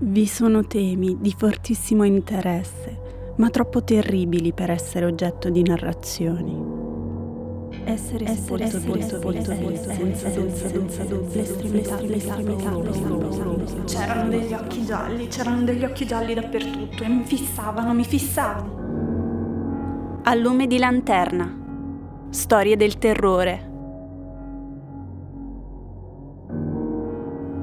Vi sono temi di fortissimo interesse, ma troppo terribili per essere oggetto di narrazioni. Essere essere sepolto, sepolto, senza senza senza l'estremità, l'estremità, C'erano degli occhi gialli, c'erano degli occhi gialli dappertutto e mi fissavano, mi fissavano. A lume di lanterna. Storie del terrore.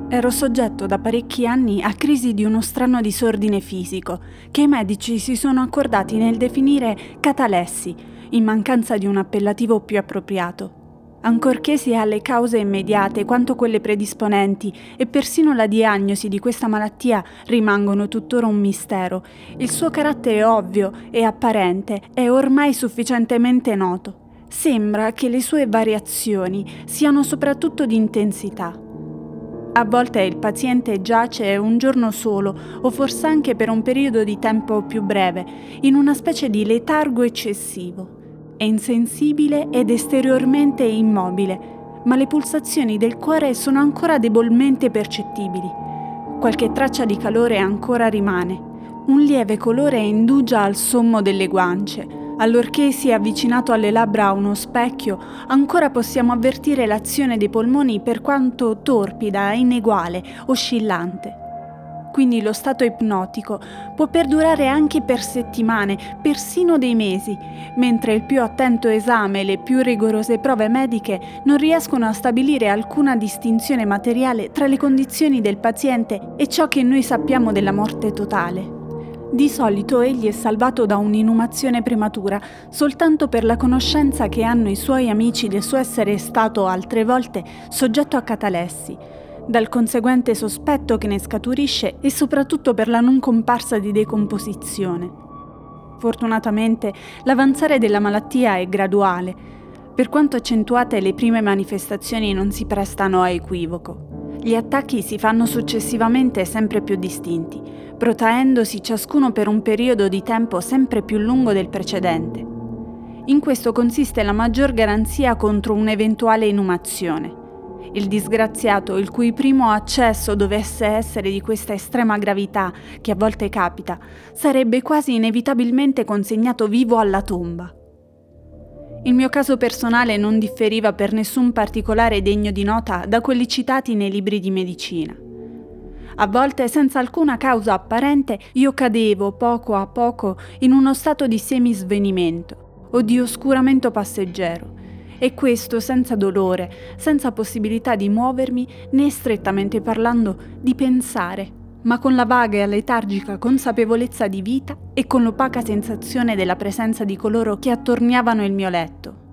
Ero soggetto da parecchi anni a crisi di uno strano disordine fisico, che i medici si sono accordati nel definire catalessi, in mancanza di un appellativo più appropriato. Ancorché sia le cause immediate quanto quelle predisponenti e persino la diagnosi di questa malattia rimangono tuttora un mistero, il suo carattere ovvio e apparente è ormai sufficientemente noto. Sembra che le sue variazioni siano soprattutto di intensità. A volte il paziente giace un giorno solo o forse anche per un periodo di tempo più breve, in una specie di letargo eccessivo. È insensibile ed esteriormente immobile, ma le pulsazioni del cuore sono ancora debolmente percettibili. Qualche traccia di calore ancora rimane. Un lieve colore indugia al sommo delle guance, Allorché si è avvicinato alle labbra uno specchio, ancora possiamo avvertire l'azione dei polmoni per quanto torpida, ineguale, oscillante. Quindi lo stato ipnotico può perdurare anche per settimane, persino dei mesi, mentre il più attento esame e le più rigorose prove mediche non riescono a stabilire alcuna distinzione materiale tra le condizioni del paziente e ciò che noi sappiamo della morte totale. Di solito egli è salvato da un'inumazione prematura soltanto per la conoscenza che hanno i suoi amici del suo essere stato altre volte soggetto a catalessi, dal conseguente sospetto che ne scaturisce e soprattutto per la non comparsa di decomposizione. Fortunatamente l'avanzare della malattia è graduale, per quanto accentuate le prime manifestazioni non si prestano a equivoco. Gli attacchi si fanno successivamente sempre più distinti protraendosi ciascuno per un periodo di tempo sempre più lungo del precedente. In questo consiste la maggior garanzia contro un'eventuale inumazione. Il disgraziato, il cui primo accesso dovesse essere di questa estrema gravità, che a volte capita, sarebbe quasi inevitabilmente consegnato vivo alla tomba. Il mio caso personale non differiva per nessun particolare degno di nota da quelli citati nei libri di medicina. A volte, senza alcuna causa apparente, io cadevo poco a poco in uno stato di semisvenimento o di oscuramento passeggero. E questo senza dolore, senza possibilità di muovermi né strettamente parlando di pensare, ma con la vaga e letargica consapevolezza di vita e con l'opaca sensazione della presenza di coloro che attorniavano il mio letto.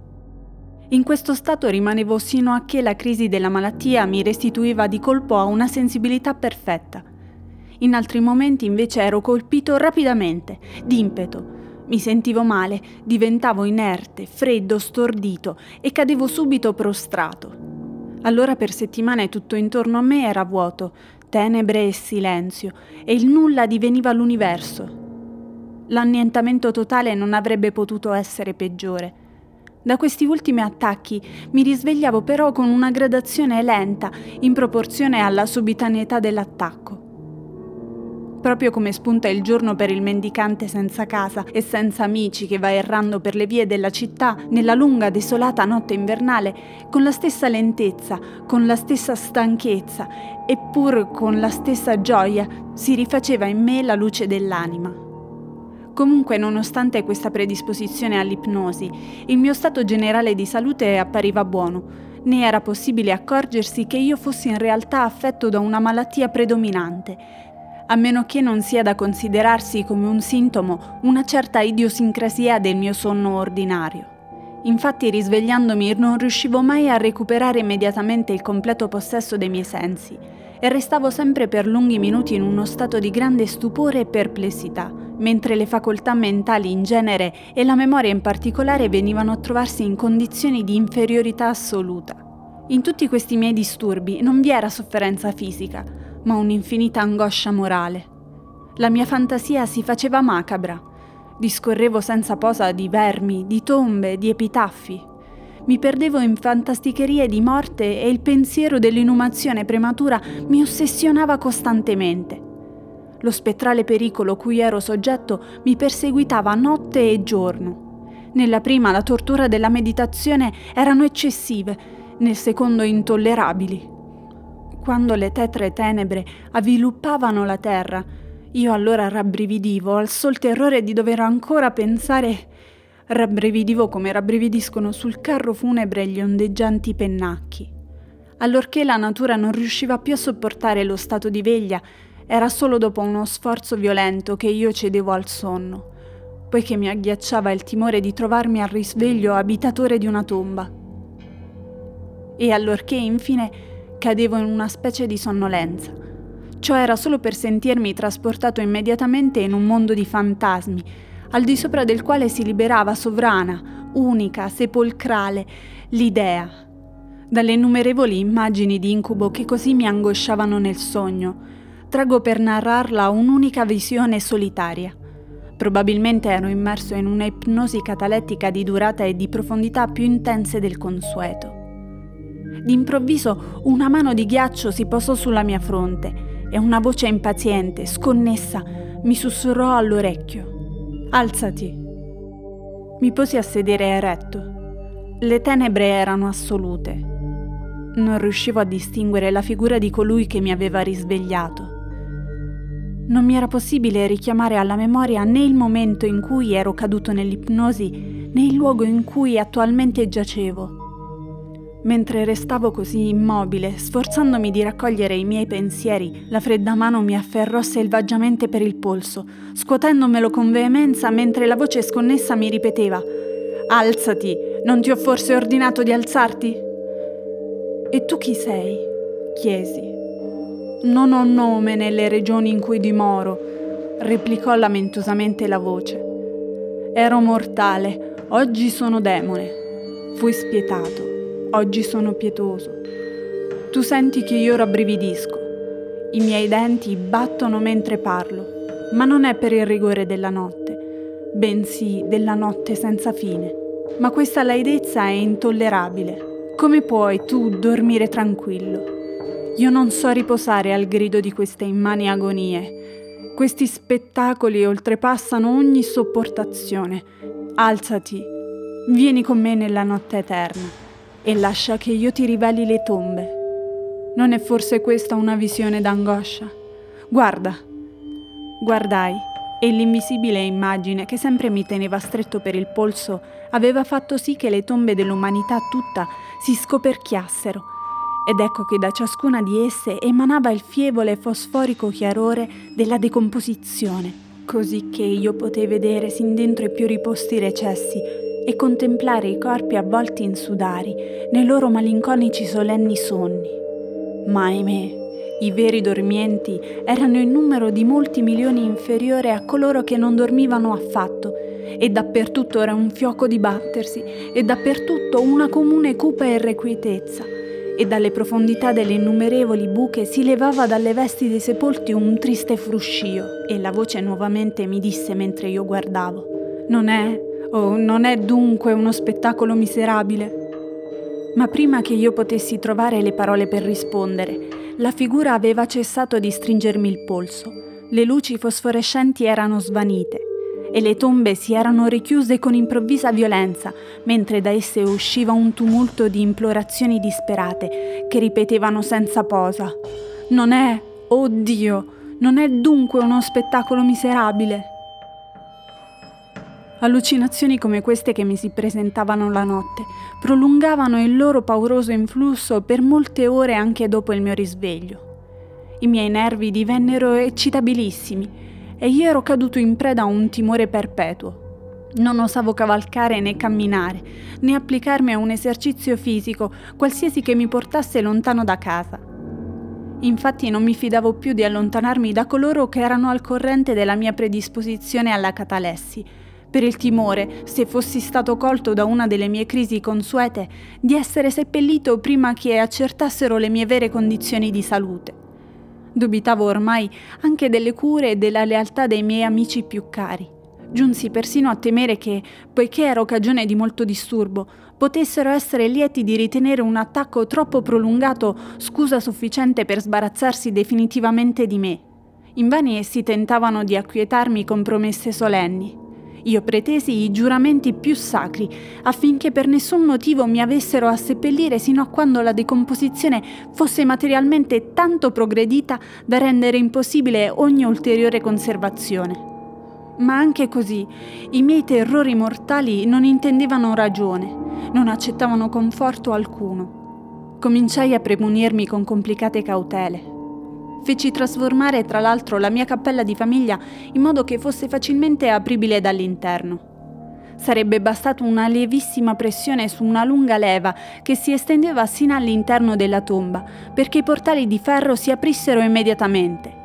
In questo stato rimanevo sino a che la crisi della malattia mi restituiva di colpo a una sensibilità perfetta. In altri momenti invece ero colpito rapidamente, d'impeto. Mi sentivo male, diventavo inerte, freddo, stordito e cadevo subito prostrato. Allora per settimane tutto intorno a me era vuoto, tenebre e silenzio, e il nulla diveniva l'universo. L'annientamento totale non avrebbe potuto essere peggiore. Da questi ultimi attacchi mi risvegliavo però con una gradazione lenta in proporzione alla subitaneità dell'attacco. Proprio come spunta il giorno per il mendicante senza casa e senza amici che va errando per le vie della città nella lunga desolata notte invernale, con la stessa lentezza, con la stessa stanchezza, eppur con la stessa gioia, si rifaceva in me la luce dell'anima. Comunque, nonostante questa predisposizione all'ipnosi, il mio stato generale di salute appariva buono, né era possibile accorgersi che io fossi in realtà affetto da una malattia predominante, a meno che non sia da considerarsi come un sintomo una certa idiosincrasia del mio sonno ordinario. Infatti risvegliandomi non riuscivo mai a recuperare immediatamente il completo possesso dei miei sensi e restavo sempre per lunghi minuti in uno stato di grande stupore e perplessità mentre le facoltà mentali in genere e la memoria in particolare venivano a trovarsi in condizioni di inferiorità assoluta. In tutti questi miei disturbi non vi era sofferenza fisica, ma un'infinita angoscia morale. La mia fantasia si faceva macabra. Discorrevo senza posa di vermi, di tombe, di epitaffi. Mi perdevo in fantasticherie di morte e il pensiero dell'inumazione prematura mi ossessionava costantemente. Lo spettrale pericolo cui ero soggetto mi perseguitava notte e giorno. Nella prima la tortura della meditazione erano eccessive, nel secondo intollerabili. Quando le tetre tenebre avviluppavano la terra, io allora rabbrividivo al sol terrore di dover ancora pensare rabbrividivo come rabbrividiscono sul carro funebre gli ondeggianti pennacchi. Allorché la natura non riusciva più a sopportare lo stato di veglia, era solo dopo uno sforzo violento che io cedevo al sonno, poiché mi agghiacciava il timore di trovarmi al risveglio abitatore di una tomba. E allorché infine cadevo in una specie di sonnolenza. Ciò era solo per sentirmi trasportato immediatamente in un mondo di fantasmi, al di sopra del quale si liberava sovrana, unica, sepolcrale, l'idea. Dalle innumerevoli immagini di incubo che così mi angosciavano nel sogno, trago per narrarla un'unica visione solitaria. Probabilmente ero immerso in una ipnosi catalettica di durata e di profondità più intense del consueto. D'improvviso una mano di ghiaccio si posò sulla mia fronte e una voce impaziente, sconnessa, mi sussurrò all'orecchio. Alzati. Mi posi a sedere eretto. Le tenebre erano assolute. Non riuscivo a distinguere la figura di colui che mi aveva risvegliato. Non mi era possibile richiamare alla memoria né il momento in cui ero caduto nell'ipnosi né il luogo in cui attualmente giacevo. Mentre restavo così immobile, sforzandomi di raccogliere i miei pensieri, la fredda mano mi afferrò selvaggiamente per il polso, scuotendomelo con veemenza mentre la voce sconnessa mi ripeteva Alzati, non ti ho forse ordinato di alzarti? E tu chi sei? chiesi. Non ho nome nelle regioni in cui dimoro, replicò lamentosamente la voce. Ero mortale, oggi sono demone. Fui spietato oggi sono pietoso. Tu senti che io rabbrividisco. I miei denti battono mentre parlo, ma non è per il rigore della notte, bensì della notte senza fine. Ma questa laidezza è intollerabile. Come puoi tu dormire tranquillo? Io non so riposare al grido di queste immani agonie. Questi spettacoli oltrepassano ogni sopportazione. Alzati, vieni con me nella notte eterna e lascia che io ti riveli le tombe. Non è forse questa una visione d'angoscia? Guarda. Guardai e l'invisibile immagine che sempre mi teneva stretto per il polso aveva fatto sì che le tombe dell'umanità tutta si scoperchiassero ed ecco che da ciascuna di esse emanava il fievole fosforico chiarore della decomposizione, così che io potei vedere sin dentro i più riposti recessi e contemplare i corpi avvolti in sudari nei loro malinconici solenni sonni. Ma ahimè, i veri dormienti erano in numero di molti milioni inferiore a coloro che non dormivano affatto, e dappertutto era un fioco di battersi, e dappertutto una comune cupa irrequietezza, e dalle profondità delle innumerevoli buche si levava dalle vesti dei sepolti un triste fruscio, e la voce nuovamente mi disse mentre io guardavo: Non è Oh, non è dunque uno spettacolo miserabile? Ma prima che io potessi trovare le parole per rispondere, la figura aveva cessato di stringermi il polso, le luci fosforescenti erano svanite e le tombe si erano richiuse con improvvisa violenza, mentre da esse usciva un tumulto di implorazioni disperate che ripetevano senza posa. Non è, oh Dio, non è dunque uno spettacolo miserabile? Allucinazioni come queste che mi si presentavano la notte prolungavano il loro pauroso influsso per molte ore anche dopo il mio risveglio. I miei nervi divennero eccitabilissimi e io ero caduto in preda a un timore perpetuo. Non osavo cavalcare né camminare, né applicarmi a un esercizio fisico, qualsiasi che mi portasse lontano da casa. Infatti non mi fidavo più di allontanarmi da coloro che erano al corrente della mia predisposizione alla catalessi, per il timore, se fossi stato colto da una delle mie crisi consuete, di essere seppellito prima che accertassero le mie vere condizioni di salute. Dubitavo ormai anche delle cure e della lealtà dei miei amici più cari. Giunsi persino a temere che, poiché ero cagione di molto disturbo, potessero essere lieti di ritenere un attacco troppo prolungato scusa sufficiente per sbarazzarsi definitivamente di me. Invani essi tentavano di acquietarmi con promesse solenni. Io pretesi i giuramenti più sacri affinché per nessun motivo mi avessero a seppellire sino a quando la decomposizione fosse materialmente tanto progredita da rendere impossibile ogni ulteriore conservazione. Ma anche così i miei terrori mortali non intendevano ragione, non accettavano conforto alcuno. Cominciai a premunirmi con complicate cautele. Feci trasformare tra l'altro la mia cappella di famiglia in modo che fosse facilmente apribile dall'interno. Sarebbe bastata una lievissima pressione su una lunga leva che si estendeva sino all'interno della tomba perché i portali di ferro si aprissero immediatamente.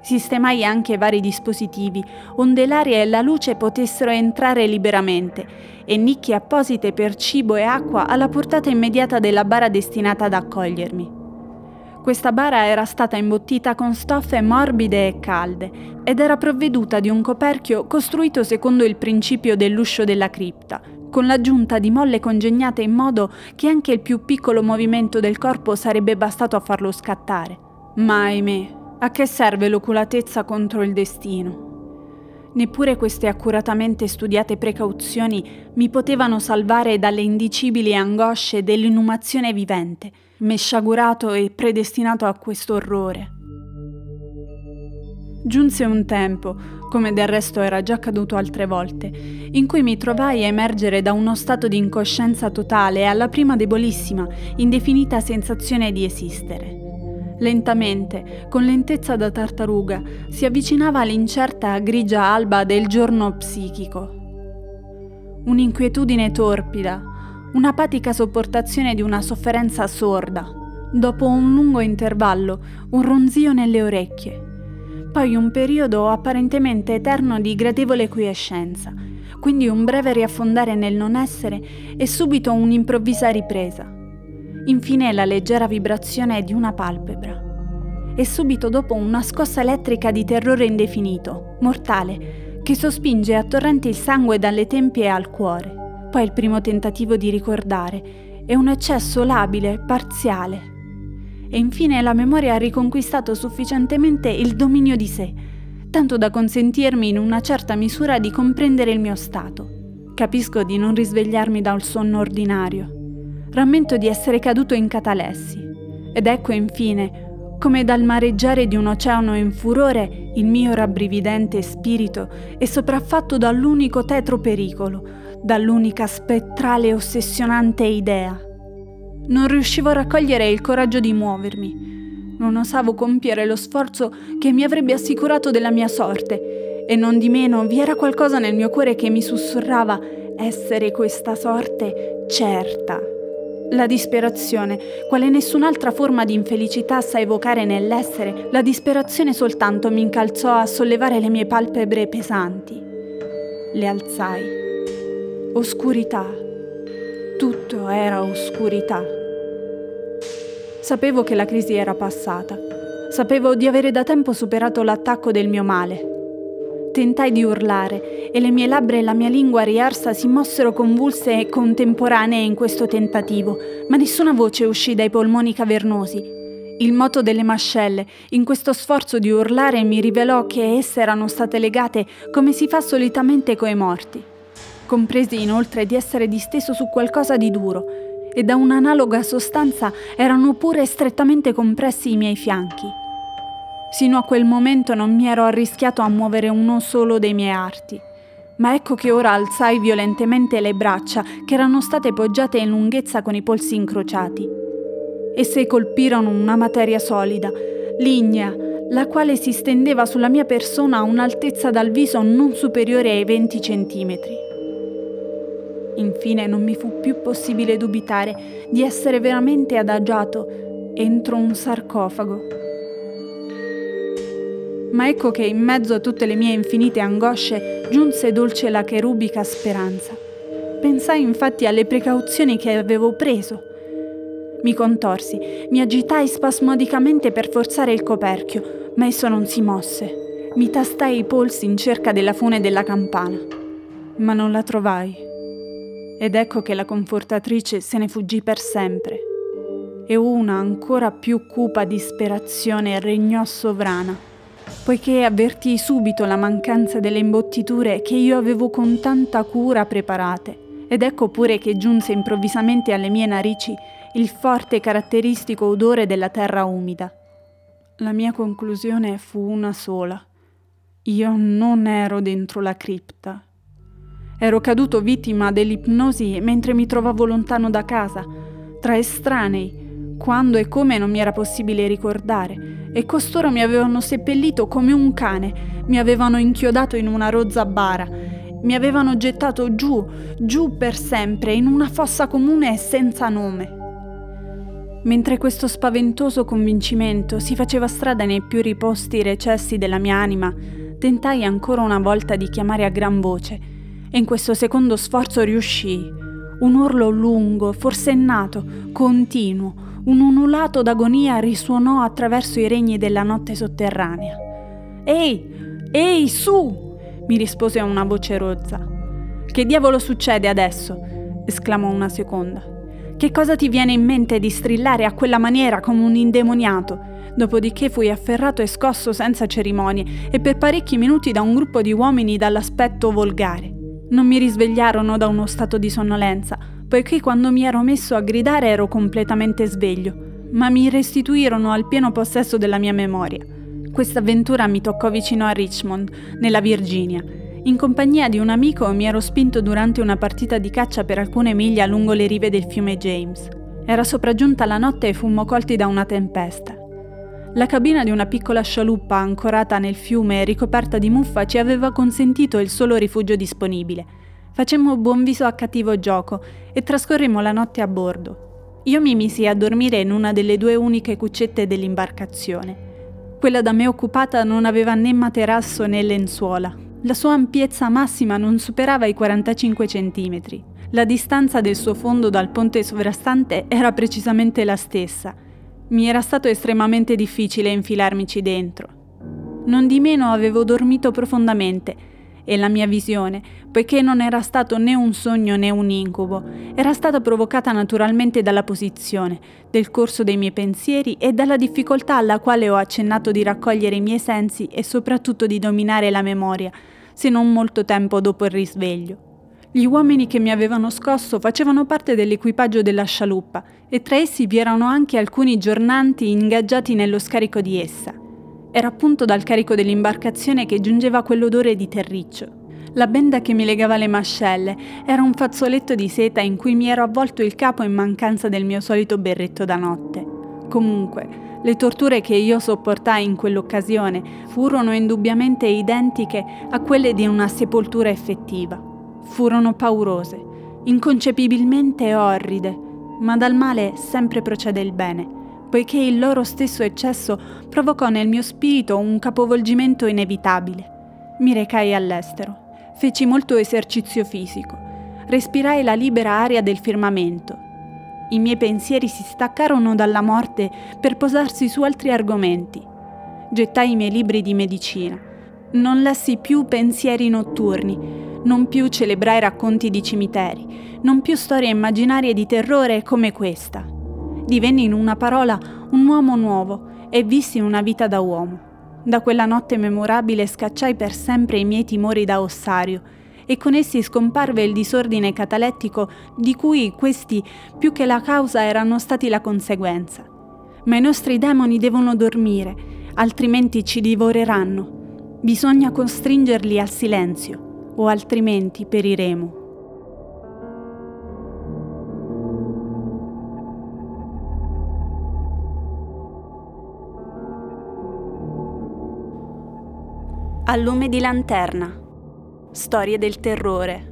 Sistemai anche vari dispositivi, onde l'aria e la luce potessero entrare liberamente, e nicchie apposite per cibo e acqua alla portata immediata della bara destinata ad accogliermi. Questa bara era stata imbottita con stoffe morbide e calde ed era provveduta di un coperchio costruito secondo il principio dell'uscio della cripta, con l'aggiunta di molle congegnate in modo che anche il più piccolo movimento del corpo sarebbe bastato a farlo scattare. Ma ahimè, a che serve l'oculatezza contro il destino? Neppure queste accuratamente studiate precauzioni mi potevano salvare dalle indicibili angosce dell'inumazione vivente me sciagurato e predestinato a questo orrore. Giunse un tempo, come del resto era già accaduto altre volte, in cui mi trovai a emergere da uno stato di incoscienza totale alla prima debolissima, indefinita sensazione di esistere. Lentamente, con lentezza da tartaruga, si avvicinava l'incerta grigia alba del giorno psichico. Un'inquietudine torpida, un'apatica sopportazione di una sofferenza sorda. Dopo un lungo intervallo, un ronzio nelle orecchie. Poi un periodo apparentemente eterno di gradevole quiescenza, quindi un breve riaffondare nel non essere e subito un'improvvisa ripresa. Infine la leggera vibrazione di una palpebra. E subito dopo una scossa elettrica di terrore indefinito, mortale, che sospinge a torrenti il sangue dalle tempie al cuore poi il primo tentativo di ricordare e un eccesso labile, parziale. E infine la memoria ha riconquistato sufficientemente il dominio di sé, tanto da consentirmi in una certa misura di comprendere il mio stato. Capisco di non risvegliarmi da un sonno ordinario. Rammento di essere caduto in catalessi. Ed ecco infine, come dal mareggiare di un oceano in furore, il mio rabbrividente spirito è sopraffatto dall'unico tetro pericolo, dall'unica spettrale e ossessionante idea. Non riuscivo a raccogliere il coraggio di muovermi. Non osavo compiere lo sforzo che mi avrebbe assicurato della mia sorte, e non di meno vi era qualcosa nel mio cuore che mi sussurrava essere questa sorte certa. La disperazione, quale nessun'altra forma di infelicità sa evocare nell'essere, la disperazione soltanto mi incalzò a sollevare le mie palpebre pesanti. Le alzai Oscurità. Tutto era oscurità. Sapevo che la crisi era passata. Sapevo di avere da tempo superato l'attacco del mio male. Tentai di urlare e le mie labbra e la mia lingua riarsa si mossero convulse e contemporanee in questo tentativo, ma nessuna voce uscì dai polmoni cavernosi. Il moto delle mascelle, in questo sforzo di urlare, mi rivelò che esse erano state legate come si fa solitamente coi morti. Compresi inoltre di essere disteso su qualcosa di duro e da un'analoga sostanza erano pure strettamente compressi i miei fianchi. Sino a quel momento non mi ero arrischiato a muovere uno solo dei miei arti, ma ecco che ora alzai violentemente le braccia che erano state poggiate in lunghezza con i polsi incrociati. Esse colpirono una materia solida, lignea, la quale si stendeva sulla mia persona a un'altezza dal viso non superiore ai 20 centimetri. Infine non mi fu più possibile dubitare di essere veramente adagiato entro un sarcofago. Ma ecco che in mezzo a tutte le mie infinite angosce giunse dolce la cherubica speranza. Pensai infatti alle precauzioni che avevo preso. Mi contorsi, mi agitai spasmodicamente per forzare il coperchio, ma esso non si mosse. Mi tastai i polsi in cerca della fune della campana, ma non la trovai ed ecco che la confortatrice se ne fuggì per sempre e una ancora più cupa disperazione regnò sovrana. poiché avvertii subito la mancanza delle imbottiture che io avevo con tanta cura preparate. Ed ecco pure che giunse improvvisamente alle mie narici il forte e caratteristico odore della terra umida. La mia conclusione fu una sola. Io non ero dentro la cripta. Ero caduto vittima dell'ipnosi mentre mi trovavo lontano da casa, tra estranei, quando e come non mi era possibile ricordare, e costoro mi avevano seppellito come un cane, mi avevano inchiodato in una rozza bara, mi avevano gettato giù, giù per sempre, in una fossa comune e senza nome. Mentre questo spaventoso convincimento si faceva strada nei più riposti recessi della mia anima, tentai ancora una volta di chiamare a gran voce e in questo secondo sforzo riuscii. Un urlo lungo, forsennato, continuo, un unulato d'agonia risuonò attraverso i regni della notte sotterranea. Ehi, ehi, su! mi rispose una voce rozza. Che diavolo succede adesso? esclamò una seconda. Che cosa ti viene in mente di strillare a quella maniera come un indemoniato? Dopodiché fui afferrato e scosso senza cerimonie e per parecchi minuti da un gruppo di uomini dall'aspetto volgare. Non mi risvegliarono da uno stato di sonnolenza, poiché quando mi ero messo a gridare ero completamente sveglio, ma mi restituirono al pieno possesso della mia memoria. Questa avventura mi toccò vicino a Richmond, nella Virginia, in compagnia di un amico mi ero spinto durante una partita di caccia per alcune miglia lungo le rive del fiume James. Era sopraggiunta la notte e fummo colti da una tempesta. La cabina di una piccola scialuppa ancorata nel fiume e ricoperta di muffa ci aveva consentito il solo rifugio disponibile. Facemmo buon viso a cattivo gioco e trascorrimmo la notte a bordo. Io mi misi a dormire in una delle due uniche cuccette dell'imbarcazione. Quella da me occupata non aveva né materasso né lenzuola, la sua ampiezza massima non superava i 45 cm. La distanza del suo fondo dal ponte sovrastante era precisamente la stessa. Mi era stato estremamente difficile infilarmici dentro. Non di meno avevo dormito profondamente e la mia visione, poiché non era stato né un sogno né un incubo, era stata provocata naturalmente dalla posizione, del corso dei miei pensieri e dalla difficoltà alla quale ho accennato di raccogliere i miei sensi e soprattutto di dominare la memoria, se non molto tempo dopo il risveglio. Gli uomini che mi avevano scosso facevano parte dell'equipaggio della scialuppa e tra essi vi erano anche alcuni giornanti ingaggiati nello scarico di essa. Era appunto dal carico dell'imbarcazione che giungeva quell'odore di terriccio. La benda che mi legava le mascelle era un fazzoletto di seta in cui mi ero avvolto il capo in mancanza del mio solito berretto da notte. Comunque, le torture che io sopportai in quell'occasione furono indubbiamente identiche a quelle di una sepoltura effettiva. Furono paurose, inconcepibilmente orride, ma dal male sempre procede il bene poiché il loro stesso eccesso provocò nel mio spirito un capovolgimento inevitabile. Mi recai all'estero, feci molto esercizio fisico, respirai la libera aria del firmamento. I miei pensieri si staccarono dalla morte per posarsi su altri argomenti. Gettai i miei libri di medicina. Non lessi più pensieri notturni, non più celebrai racconti di cimiteri, non più storie immaginarie di terrore come questa Divenni in una parola un uomo nuovo e vissi una vita da uomo. Da quella notte memorabile scacciai per sempre i miei timori da ossario e con essi scomparve il disordine catalettico di cui questi più che la causa erano stati la conseguenza. Ma i nostri demoni devono dormire, altrimenti ci divoreranno. Bisogna costringerli al silenzio, o altrimenti periremo. A lume di lanterna. Storie del terrore.